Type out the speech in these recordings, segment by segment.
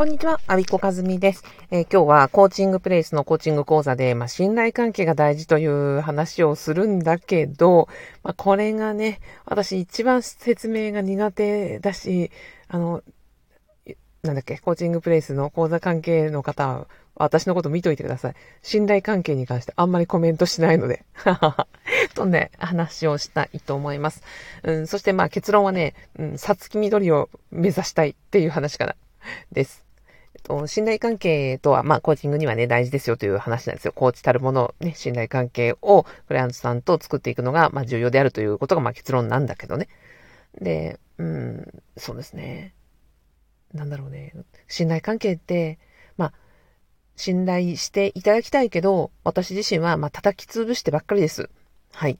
こんにちは、アビコカズミです、えー、今日はコーチングプレイスのコーチング講座で、まあ、信頼関係が大事という話をするんだけど、まあ、これがね、私一番説明が苦手だし、あの、なんだっけ、コーチングプレイスの講座関係の方は、私のこと見といてください。信頼関係に関してあんまりコメントしないので。とね、話をしたいと思います。うん、そしてまあ結論はね、うん、さつき緑を目指したいっていう話かな。です。と、信頼関係とは、まあ、コーチングにはね、大事ですよという話なんですよ。コーチたるもの、ね、信頼関係をクライアントさんと作っていくのが、まあ、重要であるということが、まあ、結論なんだけどね。で、うん、そうですね。なんだろうね。信頼関係って、まあ、信頼していただきたいけど、私自身は、まあ、叩き潰してばっかりです。はい。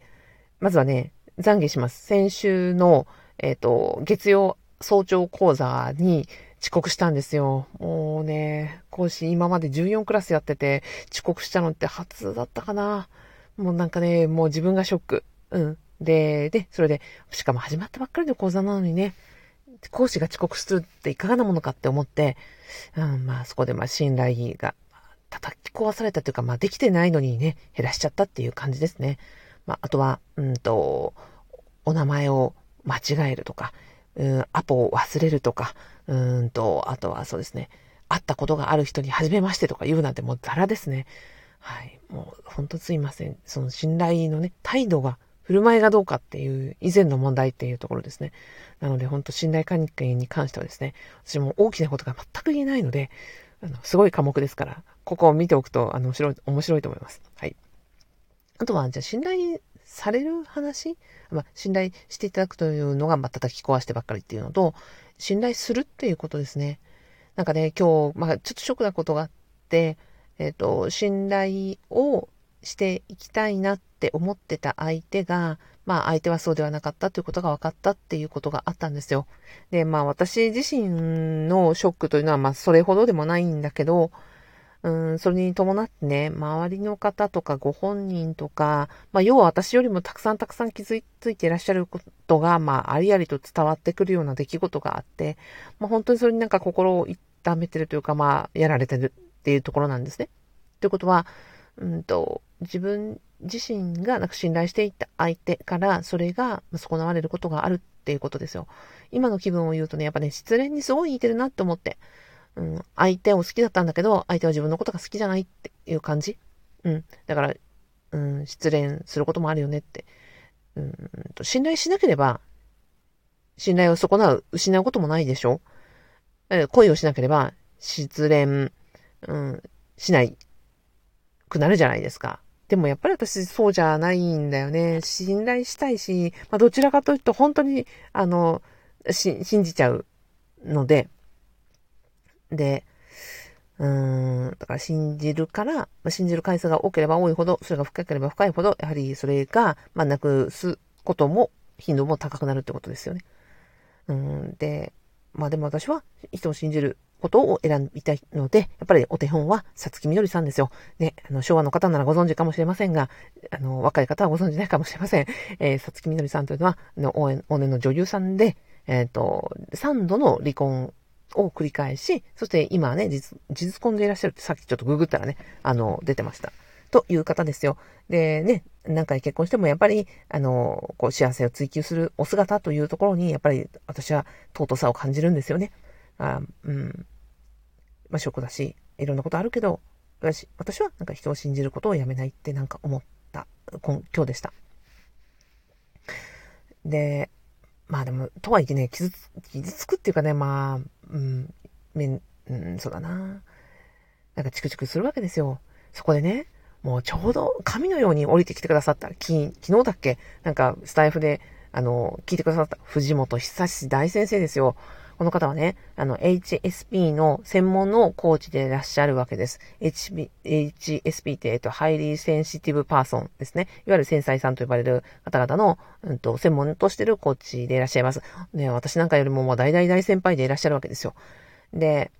まずはね、懺悔します。先週の、えっ、ー、と、月曜早朝講座に、遅刻したんですよ。もうね、講師今まで14クラスやってて、遅刻したのって初だったかな。もうなんかね、もう自分がショック。うん。で、で、それで、しかも始まったばっかりの講座なのにね、講師が遅刻するっていかがなものかって思って、うん、まあそこでまあ信頼が叩き壊されたというか、まあできてないのにね、減らしちゃったっていう感じですね。まああとは、うんと、お名前を間違えるとか、うん、アポを忘れるとか、うんと、あとはそうですね、会ったことがある人に初めましてとか言うなんてもうザラですね。はい。もうほんとすいません。その信頼のね、態度が、振る舞いがどうかっていう以前の問題っていうところですね。なので本当信頼関係に関してはですね、私も大きなことが全く言えないので、あの、すごい科目ですから、ここを見ておくと、あの、面白い、面白いと思います。はい。あとは、じゃあ信頼される話？まあ、信頼していただくというのが、まあ、叩き壊してばっかりっていうのと、信頼するっていうことですね。なんかね、今日、まあ、ちょっとショックなことがあって、えっ、ー、と、信頼をしていきたいなって思ってた相手が、まあ相手はそうではなかったということが分かったっていうことがあったんですよ。で、まあ私自身のショックというのはまあそれほどでもないんだけど、うん、それに伴ってね、周りの方とかご本人とか、まあ、要は私よりもたくさんたくさん気づいていらっしゃることが、まあ、ありありと伝わってくるような出来事があって、まあ、本当にそれになんか心を痛めてるというか、まあ、やられてるっていうところなんですね。ということは、うんと、自分自身がなんか信頼していた相手から、それが損なわれることがあるっていうことですよ。今の気分を言うとね、やっぱね、失恋にすごい似てるなって思って。うん、相手を好きだったんだけど、相手は自分のことが好きじゃないっていう感じ？うん。だから、うん、失恋することもあるよねって。うんと、信頼しなければ、信頼を損なう、失うこともないでしょ？恋をしなければ、失恋、うん、しないくなるじゃないですか。でもやっぱり私そうじゃないんだよね。信頼したいし、まあ、どちらかというと本当に、あの、し信じちゃうので、で、うーん、だから信じるから、まあ、信じる回数が多ければ多いほど、それが深ければ深いほど、やはりそれが、まあ、なくすことも、頻度も高くなるってことですよね。うん、で、まあでも私は人を信じることを選びたいので、やっぱりお手本は、さつきみどりさんですよ。ね、あの、昭和の方ならご存知かもしれませんが、あの、若い方はご存知ないかもしれません。えー、さつきみどりさんというのは、あの応援、応援の女優さんで、えっ、ー、と、3度の離婚を繰り返し、そして今はね、実、実婚でいらっしゃるってさっきちょっとググったらね、あの、出てました。という方ですよ。で、ね、何回結婚してもやっぱり、あの、こう、幸せを追求するお姿というところに、やっぱり私は尊さを感じるんですよね。あうん。まあ、ショックだし、いろんなことあるけど、私私はなんか人を信じることをやめないってなんか思った今今日でした。で、まあでも、とはいえね、傷つ、傷つくっていうかね、まあ、うん、めん、うん、そうだな。なんかチクチクするわけですよ。そこでね、もうちょうど神のように降りてきてくださった、き、昨日だっけ？なんかスタイフで、あの、聞いてくださった藤本久志大先生ですよ。この方はね、あの、HSP の専門のコーチでいらっしゃるわけです。 H HSP って、えっと、 Highly Sensitive Person ですね。いわゆる繊細さんと呼ばれる方々の、うんと、専門としてるコーチでいらっしゃいます。ね、私なんかよりももう大大大先輩でいらっしゃるわけですよ。で、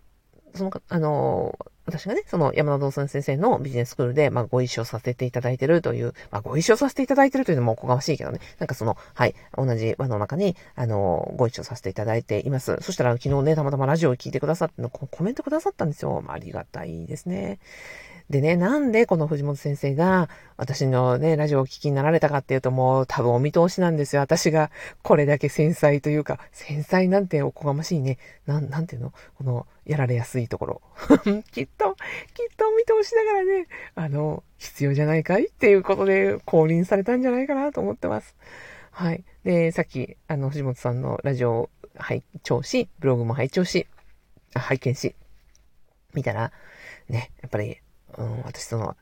その、あの、私がね、その山田道先生のビジネススクールで、まあ、ご一緒させていただいてるという、まあ、ご一緒させていただいてるというのもおこがましいけどね、なんかその、はい、同じ輪の中に、あの、ご一緒させていただいています。そしたら昨日ね、たまたまラジオを聞いてくださっての、コメントくださったんですよ。まあ、ありがたいですね。でね、なんでこの藤本先生が私のね、ラジオを聞きになられたかっていうともう多分お見通しなんですよ。私がこれだけ繊細というか、繊細なんておこがましいね。なん、なんていうの？この、やられやすいところ。きっと、きっとお見通しだからね、あの、必要じゃないかいっていうことで降臨されたんじゃないかなと思ってます。はい。で、さっき、あの、藤本さんのラジオを拝聴し、ブログも拝聴し、拝見し、見たら、ね、やっぱりうん、私その、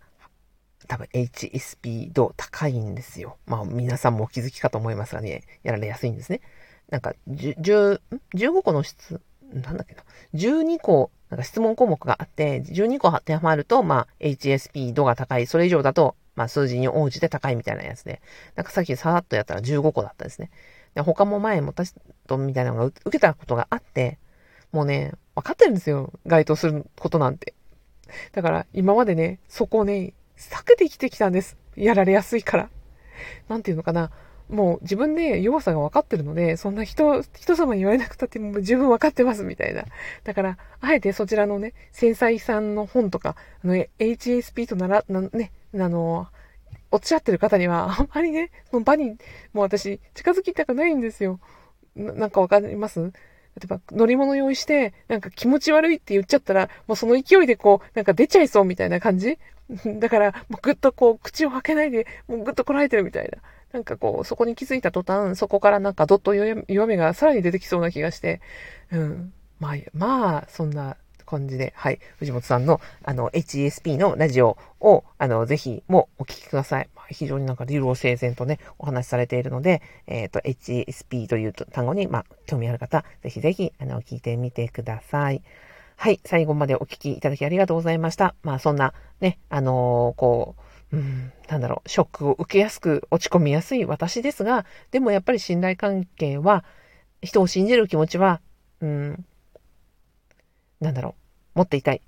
多分 HSP 度高いんですよ。まあ皆さんもお気づきかと思いますがね、やられやすいんですね。なんか、10、15個の質、なんだっけな、12個、なんか質問項目があって、12個当てはまると、まあ HSP 度が高い。それ以上だと、まあ数字に応じて高いみたいなやつで、なんかさっきさらっとやったら15個だったですね。で他も前も私とみたいなのが受けたことがあって、もうね、分かってるんですよ。該当することなんて。だから今までね、そこをね、避けて生きてきたんです。やられやすいから。なんていうのかな。もう自分で弱さが分かってるので、そんな人、人様に言われなくたってもう十分分かってますみたいな。だから、あえてそちらのね、繊細さんの本とか、あの、HSP となら、なね、あの、おっしゃってる方には、あんまりね、その場に、もう私、近づきたくないんですよ。ななんかわかります？例えば乗り物用意して、なんか気持ち悪いって言っちゃったら、もうその勢いでこう、なんか出ちゃいそうみたいな感じ？だから、もうぐっとこう、口を開けないで、もうぐっとこらえてるみたいな。なんかこう、そこに気づいた途端、そこからなんかどっと弱みがさらに出てきそうな気がして、うん。まあ、まあ、そんな感じで、はい。藤本さんの、あの、HESP のラジオを、あの、ぜひもお聞きください。ま非常になんか理路整然とね、お話しされているので、えっ、ー、と、HESP という単語に、まあ、興味ある方、ぜひぜひ、あの、聞いてみてください。はい。最後までお聞きいただきありがとうございました。まあ、そんな、ね、あのー、こう、うん、なんだろう、ショックを受けやすく落ち込みやすい私ですが、でもやっぱり信頼関係は、人を信じる気持ちは、うん、なんだろう、持っていたい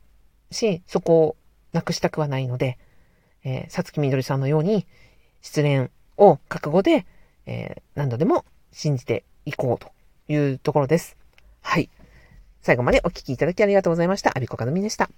し、そこをなくしたくはないので、えー、さつきみどりさんのように、失恋を覚悟で、えー、何度でも信じていこうというところです。はい。最後までお聴きいただきありがとうございました。アビコカのみでした。